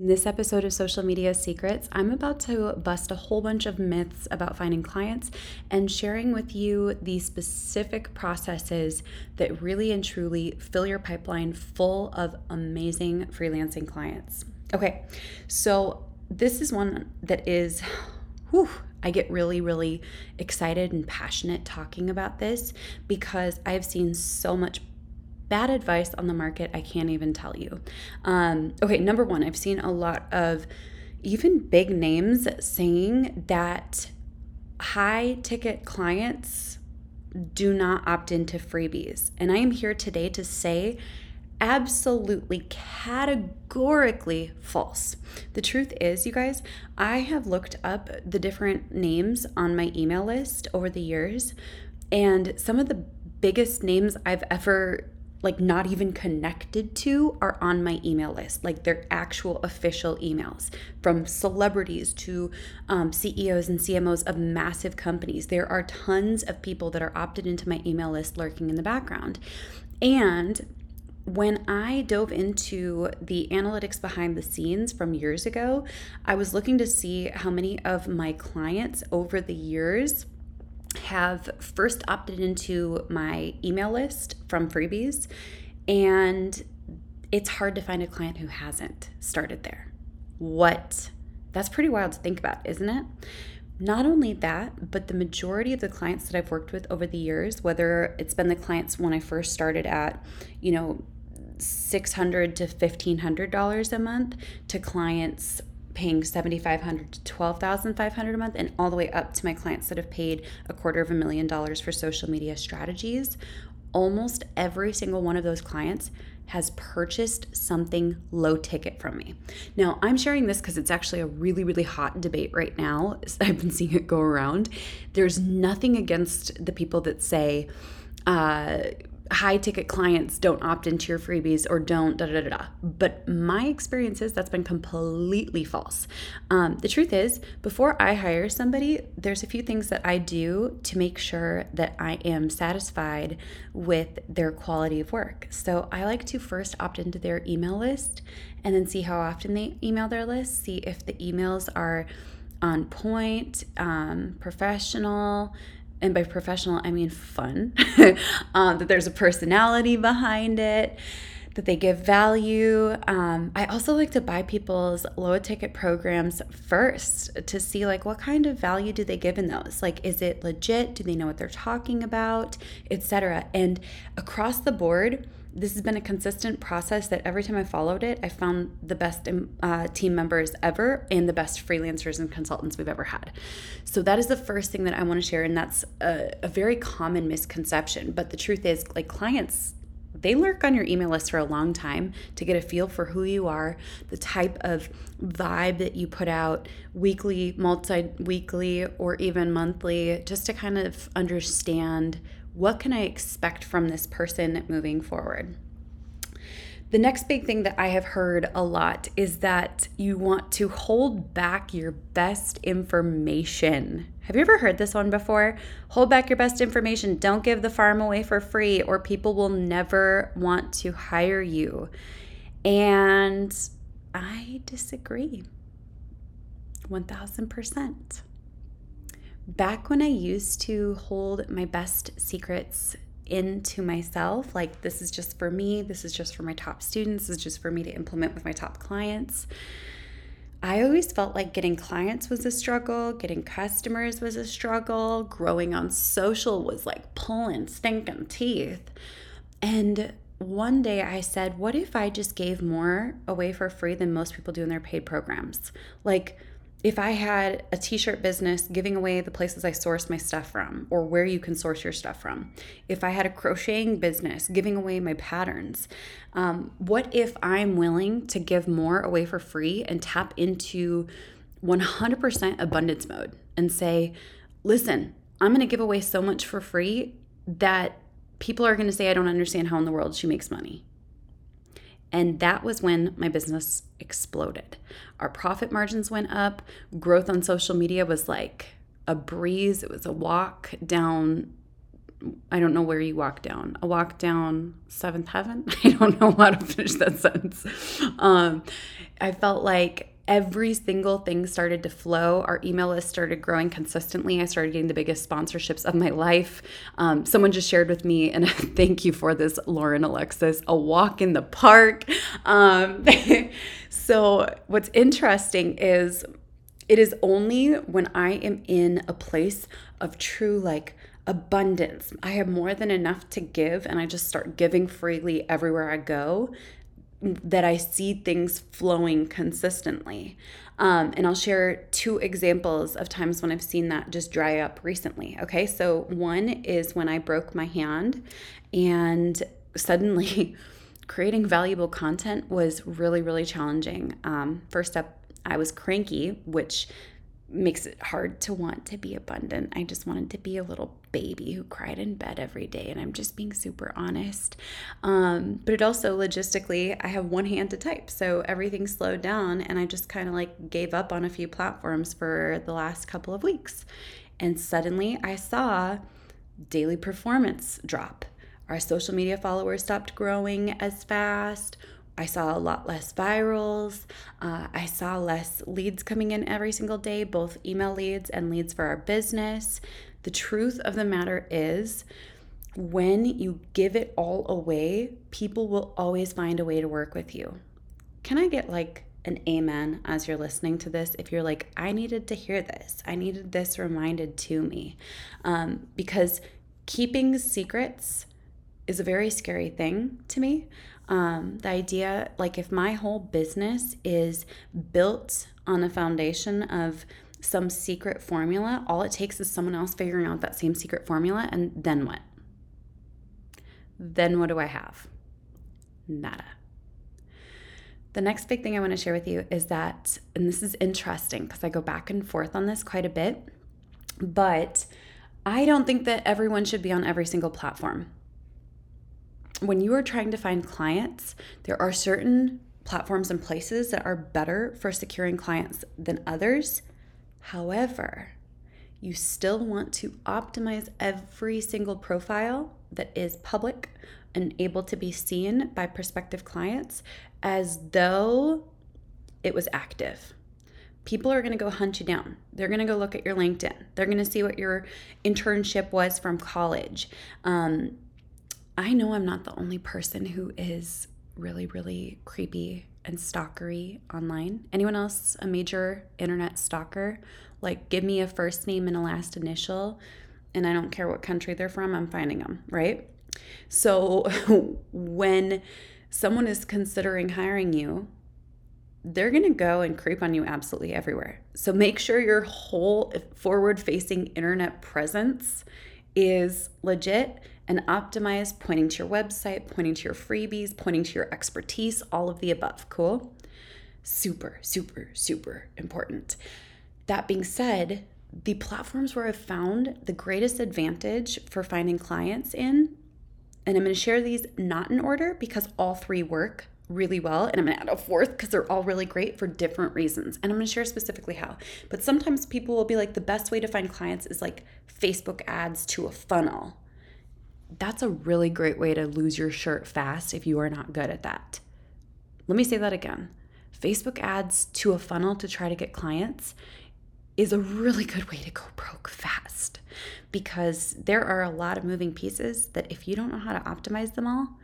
In this episode of Social Media Secrets, I'm about to bust a whole bunch of myths about finding clients and sharing with you the specific processes that really and truly fill your pipeline full of amazing freelancing clients. Okay, so this is one that is, whew, I get really, really excited and passionate talking about this because I've seen so much bad advice on the market, I can't even tell you. Um, okay, number one, I've seen a lot of even big names saying that high ticket clients do not opt into freebies. And I am here today to say absolutely categorically false. The truth is, you guys, I have looked up the different names on my email list over the years, and some of the biggest names I've ever like not even connected to are on my email list. Like they're actual official emails from celebrities to um, ceos and cmos of massive companies. There are tons of people that are opted into my email list lurking in the background. And when I dove into the analytics behind the scenes from years ago, I was looking to see how many of my clients over the years have first opted into my email list from freebies, and it's hard to find a client who hasn't started there. What? That's pretty wild to think about, isn't it? Not only that, but the majority of the clients that I've worked with over the years, whether it's been the clients when I first started at, you know, 600 to $1,500 a month to clients paying 7500 to 12500 a month and all the way up to my clients that have paid a quarter of a million dollars for social media strategies almost every single one of those clients has purchased something low ticket from me. Now, I'm sharing this because it's actually a really, really hot debate right now. I've been seeing it go around. There's nothing against the people that say, uh, high ticket clients don't opt into your freebies or don't da da da da. But my experience is that's been completely false. Um, the truth is, before I hire somebody, there's a few things that I do to make sure that I am satisfied with their quality of work. So I like to first opt into their email list and then see how often they email their list, see if the emails are on point, um, professional and by professional I mean fun, um, that there's a personality behind it, that they give value. Um, I also like to buy people's low ticket programs first to see like what kind of value do they give in those. Like, is it legit? Do they know what they're talking about, etc. And across the board this has been a consistent process that every time I followed it, I found the best um, uh, team members ever and the best freelancers and consultants we've ever had. So that is the first thing that I want to share, and that's a, a very common misconception. But the truth is, like clients they lurk on your email list for a long time to get a feel for who you are, the type of vibe that you put out weekly, multi weekly, or even monthly, just to kind of understand what can I expect from this person moving forward? The next big thing that I have heard a lot is that you want to hold back your best information. Have you ever heard this one before? Hold back your best information. Don't give the farm away for free, or people will never want to hire you. And I disagree 1000% back when I used to hold my best secrets into myself, like this is just for me, this is just for my top students, this is just for me to implement with my top clients. I always felt like getting clients was a struggle, getting customers was a struggle, growing on social was like pulling stinking teeth. And one day I said, what if I just gave more away for free than most people do in their paid programs? Like, if I had a t shirt business giving away the places I source my stuff from or where you can source your stuff from, if I had a crocheting business giving away my patterns, um, what if I'm willing to give more away for free and tap into 100% abundance mode and say, listen, I'm going to give away so much for free that people are going to say, I don't understand how in the world she makes money. And that was when my business exploded. Our profit margins went up. Growth on social media was like a breeze, it was a walk down I don't know where you walk down. A walk down seventh heaven. I don't know how to finish that sentence. Um, I felt like every single thing started to flow. Our email list started growing consistently. I started getting the biggest sponsorships of my life. Um, someone just shared with me, and thank you for this, Lauren Alexis, a walk in the park. Um, so, what's interesting is it is only when I am in a place of true, like, abundance. I have more than enough to give, and I just start giving freely everywhere I go that I see things flowing consistently. Um, and I'll share two examples of times when I've seen that just dry up recently. Okay, so one is when I broke my hand, and suddenly creating valuable content was really, really challenging. Um, first up, I was cranky, which makes it hard to want to be abundant. I just wanted to be a little baby who cried in bed every day, and I'm just being super honest. Um, but it also logistically, I have one hand to type, so everything slowed down, and I just kind of like gave up on a few platforms for the last couple of weeks. And suddenly I saw daily performance drop. Our social media followers stopped growing as fast I saw a lot less virals. Uh, I saw less leads coming in every single day, both email leads and leads for our business. The truth of the matter is, when you give it all away, people will always find a way to work with you. Can I get like an amen as you're listening to this if you're like, I needed to hear this, I needed this reminded to me? Um, because keeping secrets is a very scary thing to me. Um, the idea, like, if my whole business is built on a foundation of some secret formula, all it takes is someone else figuring out that same secret formula, and then what? Then what do I have? Nada. The next big thing I want to share with you is that, and this is interesting because I go back and forth on this quite a bit, but I don't think that everyone should be on every single platform when you are trying to find clients, there are certain platforms and places that are better for securing clients than others. However, you still want to optimize every single profile that is public and able to be seen by prospective clients as though it was active. People are going to go hunt you down. They're going to go look at your LinkedIn. They're going to see what your internship was from college. Um, I know I'm not the only person who is really, really creepy and stalkery online. Anyone else a major internet stalker? Like, give me a first name and a last initial, and I don't care what country they're from, I'm finding them, right? So, when someone is considering hiring you, they're going to go and creep on you absolutely everywhere. So, make sure your whole forward facing internet presence is legit and optimized, pointing to your website, pointing to your freebies, pointing to your expertise, all of the above. Cool? Super, super, super important. That being said, the platforms where I've found the greatest advantage for finding clients in, and I'm going to share these not in order because all three work really well. And I'm going to add a fourth because they're all really great for different reasons. And I'm going to share specifically how. But sometimes people will be like, the best way to find clients is like Facebook ads to a funnel that's a really great way to lose your shirt fast if you are not good at that. Let me say that again. Facebook ads to a funnel to try to get clients is a really good way to go broke fast because there are a lot of moving pieces that if you don't know how to optimize them all,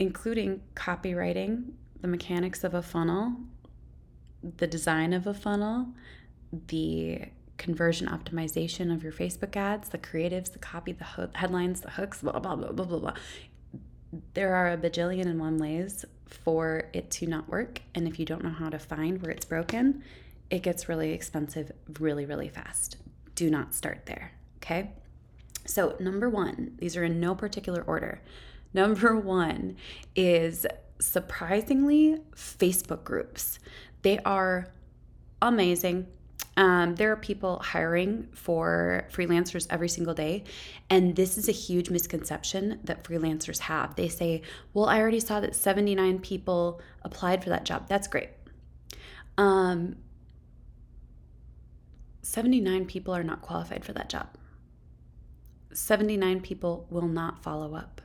including copywriting, the mechanics of a funnel, the design of a funnel, the conversion optimization of your Facebook ads, the creatives, the copy, the ho- headlines, the hooks, blah, blah, blah, blah, blah, blah. There are a bajillion and one ways for it to not work. And if you don't know how to find where it's broken, it gets really expensive really, really fast. Do not start there. Okay. So, number one, these are in no particular order. Number one is surprisingly Facebook groups. They are amazing. Um, there are people hiring for freelancers every single day. And this is a huge misconception that freelancers have. They say, well, I already saw that 79 people applied for that job. That's great. Um, 79 people are not qualified for that job. 79 people will not follow up.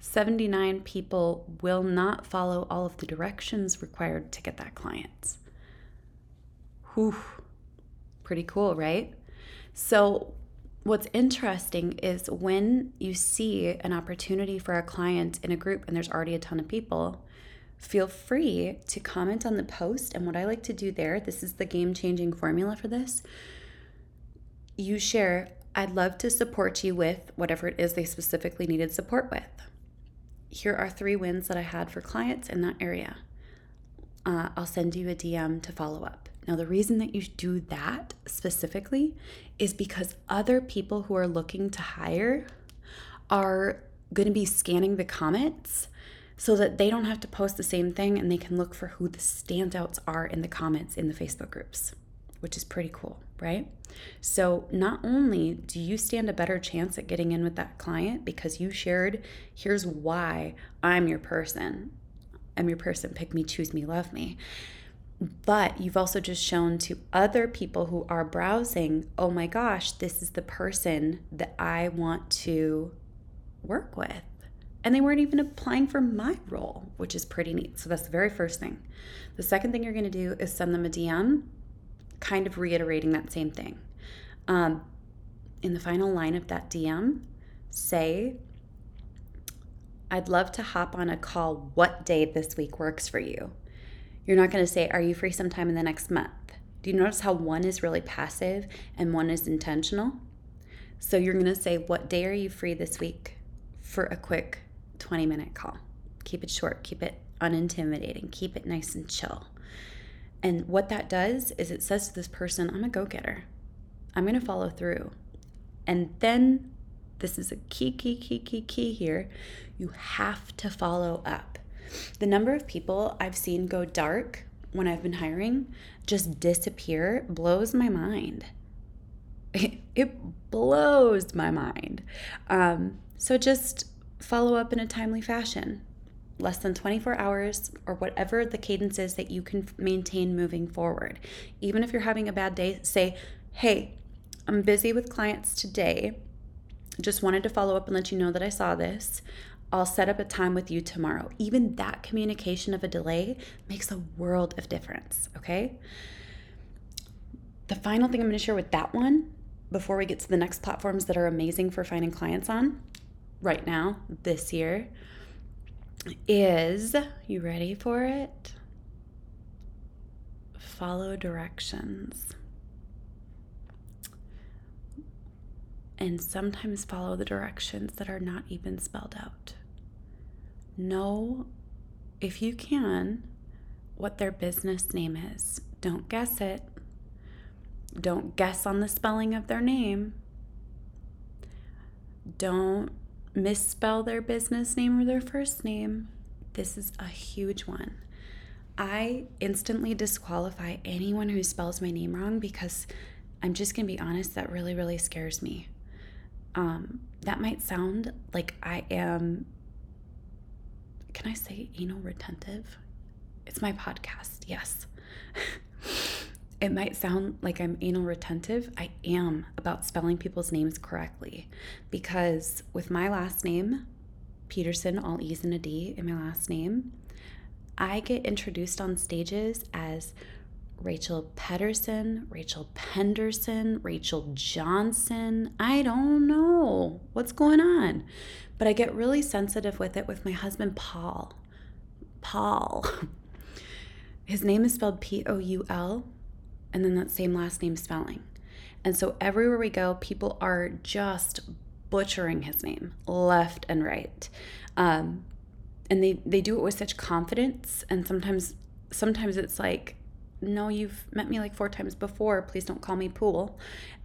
79 people will not follow all of the directions required to get that client. Whew. Pretty cool, right? So, what's interesting is when you see an opportunity for a client in a group and there's already a ton of people, feel free to comment on the post. And what I like to do there, this is the game changing formula for this. You share, I'd love to support you with whatever it is they specifically needed support with. Here are three wins that I had for clients in that area. Uh, I'll send you a DM to follow up. Now, the reason that you do that specifically is because other people who are looking to hire are going to be scanning the comments so that they don't have to post the same thing and they can look for who the standouts are in the comments in the Facebook groups, which is pretty cool, right? So, not only do you stand a better chance at getting in with that client because you shared, here's why I'm your person. I'm your person, pick me, choose me, love me. But you've also just shown to other people who are browsing, oh my gosh, this is the person that I want to work with and they weren't even applying for my role, which is pretty neat. So that's the very first thing. The second thing you're to do is send them a DM, kind of reiterating that same thing. Um, in the final line of that DM, say, I'd love to hop on a call. What day this week works for you? You're not going to say, Are you free sometime in the next month? Do you notice how one is really passive and one is intentional? So you're going to say, What day are you free this week for a quick 20 minute call. Keep it short, keep it unintimidating, keep it nice and chill. And what that does is it says to this person, I'm a go getter. I'm going to follow through. And then, this is a key, key, key, key, key here. You have to follow up. The number of people I've seen go dark when I've been hiring just disappear blows my mind. It, blows my mind. Um, so just follow up in a timely fashion. Less than 24 hours, or whatever the cadence is that you can maintain moving forward. Even if you're having a bad day, say, Hey, I'm busy with clients today. Just wanted to follow up and let you know that I saw this. I'll set up a time with you tomorrow. Even that communication of a delay makes a world of difference, okay? The final thing I'm to share with that one before we get to the next platforms that are amazing for finding clients on right now, this year, is you ready for it? Follow directions. And sometimes follow the directions that are not even spelled out. Know, if you can, what their business name is. Don't guess it. Don't guess on the spelling of their name. Don't misspell their business name or their first name, this is a huge one. I instantly disqualify anyone who spells my name wrong because I'm just going to be honest, that really, really scares me. Um, that might sound like I am, can I say anal retentive? It's my podcast, yes. it might sound like I'm anal retentive. I am about spelling people's names correctly because with my last name, Pedersen, all E's and a D in my last name, I get introduced on stages as Rachel Peterson, Rachel Penderson, Rachel Johnson. I don't know what's going on, but I get really sensitive with it with my husband, Poul. Poul. His name is spelled P O U L and then that same last name spelling. And so everywhere we go, people are just butchering his name left and right. Um, and they, they do it with such confidence. And sometimes, sometimes it's like, no, you've met me like four times before. Please don't call me Pool.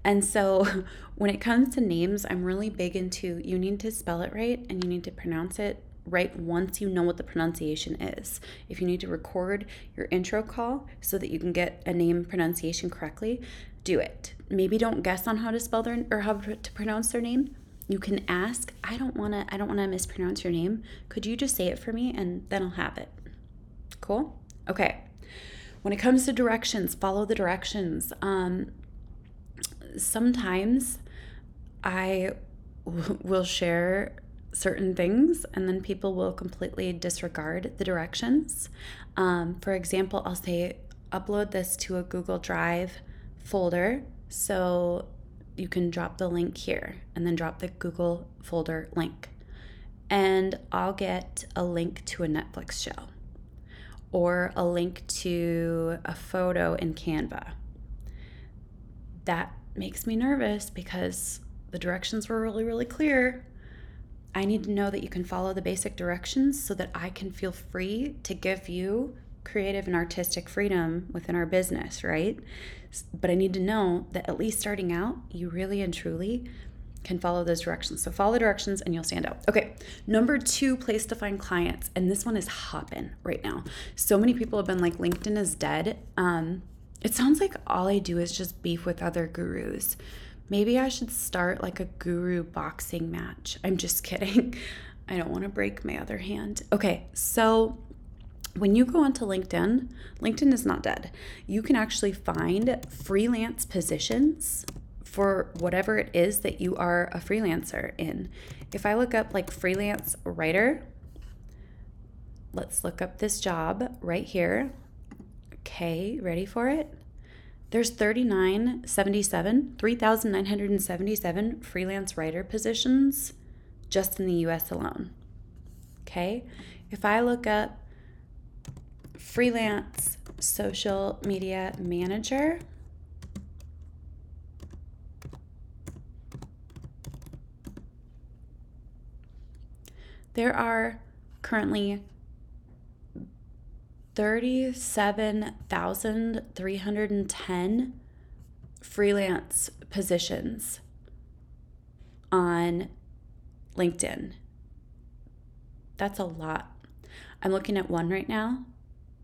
And so when it comes to names, I'm really big into you need to spell it right and you need to pronounce it right once you know what the pronunciation is. If you need to record your intro call so that you can get a name pronunciation correctly, do it. Maybe don't guess on how to spell their or how to pronounce their name. You can ask, I don't want to I don't want to mispronounce your name. Could you just say it for me and then I'll have it. Cool? Okay. When it comes to directions, follow the directions. Um sometimes I will share certain things and then people will completely disregard the directions. Um, for example, I'll say upload this to a Google Drive folder so you can drop the link here and then drop the Google folder link. And I'll get a link to a Netflix show or a link to a photo in Canva. That makes me nervous because the directions were really, really clear. I need to know that you can follow the basic directions so that I can feel free to give you creative and artistic freedom within our business, right? But I need to know that at least starting out, you really and truly can follow those directions. So follow directions and you'll stand out. Okay, number two place to find clients, and this one is hopping right now. So many people have been like, LinkedIn is dead. Um, it sounds like all I do is just beef with other gurus. Maybe I should start like a guru boxing match. I'm just kidding. I don't want to break my other hand. Okay, so when you go onto LinkedIn, LinkedIn is not dead. You can actually find freelance positions for whatever it is that you are a freelancer in. If I look up like freelance writer, let's look up this job right here. Okay, ready for it? There's 3977, 3,977 freelance writer positions just in the US alone. Okay, if I look up freelance social media manager. There are currently 37,310 freelance positions on LinkedIn. That's a lot. I'm looking at one right now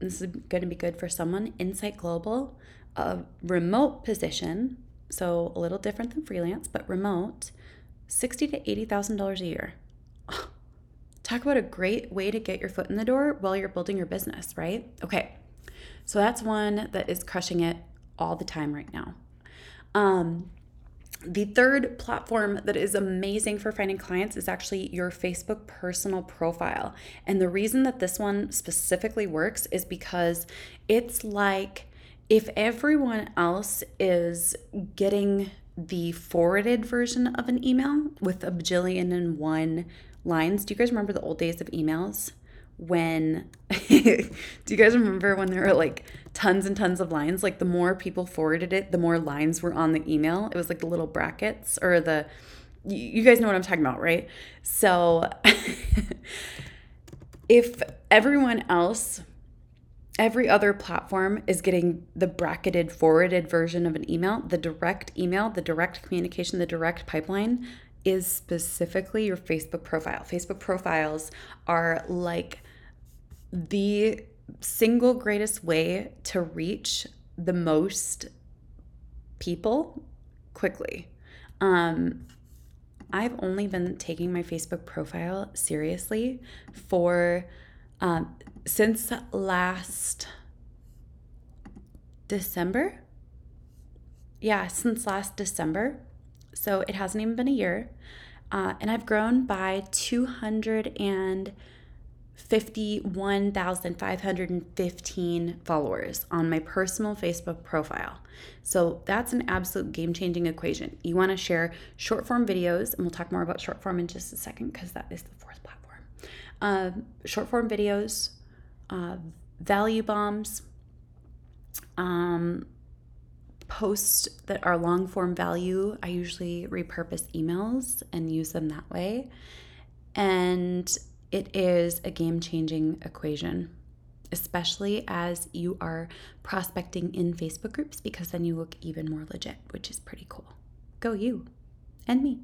this is going to be good for someone, Insight Global, a remote position, so a little different than freelance, but remote, sixty to eighty thousand dollars a year. Talk about a great way to get your foot in the door while you're building your business, right? Okay, so that's one that is crushing it all the time right now. Um, the third platform that is amazing for finding clients is actually your Facebook personal profile. And the reason that this one specifically works is because it's like if everyone else is getting the forwarded version of an email with a bajillion and one lines. Do you guys remember the old days of emails? when do you guys remember when there were like tons and tons of lines like the more people forwarded it the more lines were on the email it was like the little brackets or the you guys know what i'm talking about right so if everyone else every other platform is getting the bracketed forwarded version of an email the direct email the direct communication the direct pipeline is specifically your facebook profile facebook profiles are like the single greatest way to reach the most people quickly. Um, I've only been taking my Facebook profile seriously for um, since last December. Yeah, since last December. So it hasn't even been a year. Uh, and I've grown by 251,515 followers on my personal Facebook profile. So that's an absolute game changing equation. You want to share short form videos, and we'll talk more about short form in just a second because that is the fourth platform. Uh, short form videos, uh, value bombs, um, posts that are long form value. I usually repurpose emails and use them that way. And it is a game changing equation, especially as you are prospecting in Facebook groups because then you look even more legit, which is pretty cool. Go you and me.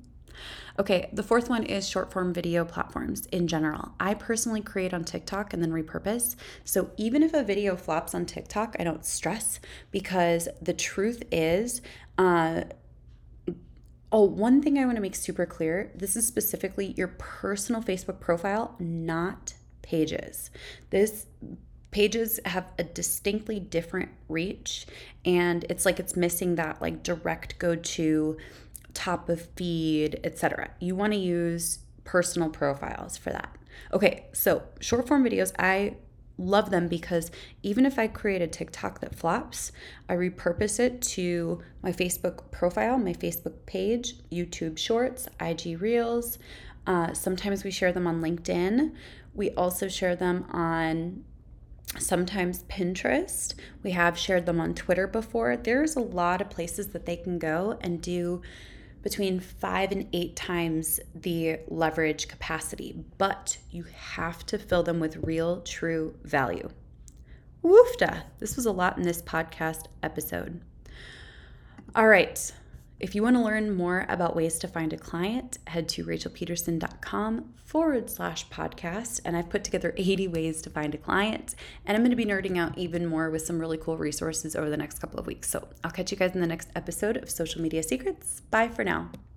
Okay, the fourth one is short form video platforms in general. I personally create on TikTok and then repurpose. So even if a video flops on TikTok, I don't stress because the truth is, uh, Oh, one thing I want to make super clear this is specifically your personal Facebook profile, not pages. This pages have a distinctly different reach and it's like it's missing that like direct go to top of feed, etc. You want to use personal profiles for that. Okay, so short form videos, I love them because even if I create a TikTok that flops, I repurpose it to my Facebook profile, my Facebook page, YouTube Shorts, IG Reels. Uh, sometimes we share them on LinkedIn. We also share them on sometimes Pinterest. We have shared them on Twitter before. There's a lot of places that they can go and do between five and eight times the leverage capacity, but you have to fill them with real, true value. Woofda! This was a lot in this podcast episode. All right. If you want to learn more about ways to find a client, head to rachelpedersen.com forward slash podcast. And I've put together 80 ways to find a client. And I'm going to be nerding out even more with some really cool resources over the next couple of weeks. So I'll catch you guys in the next episode of Social Media Secrets. Bye for now.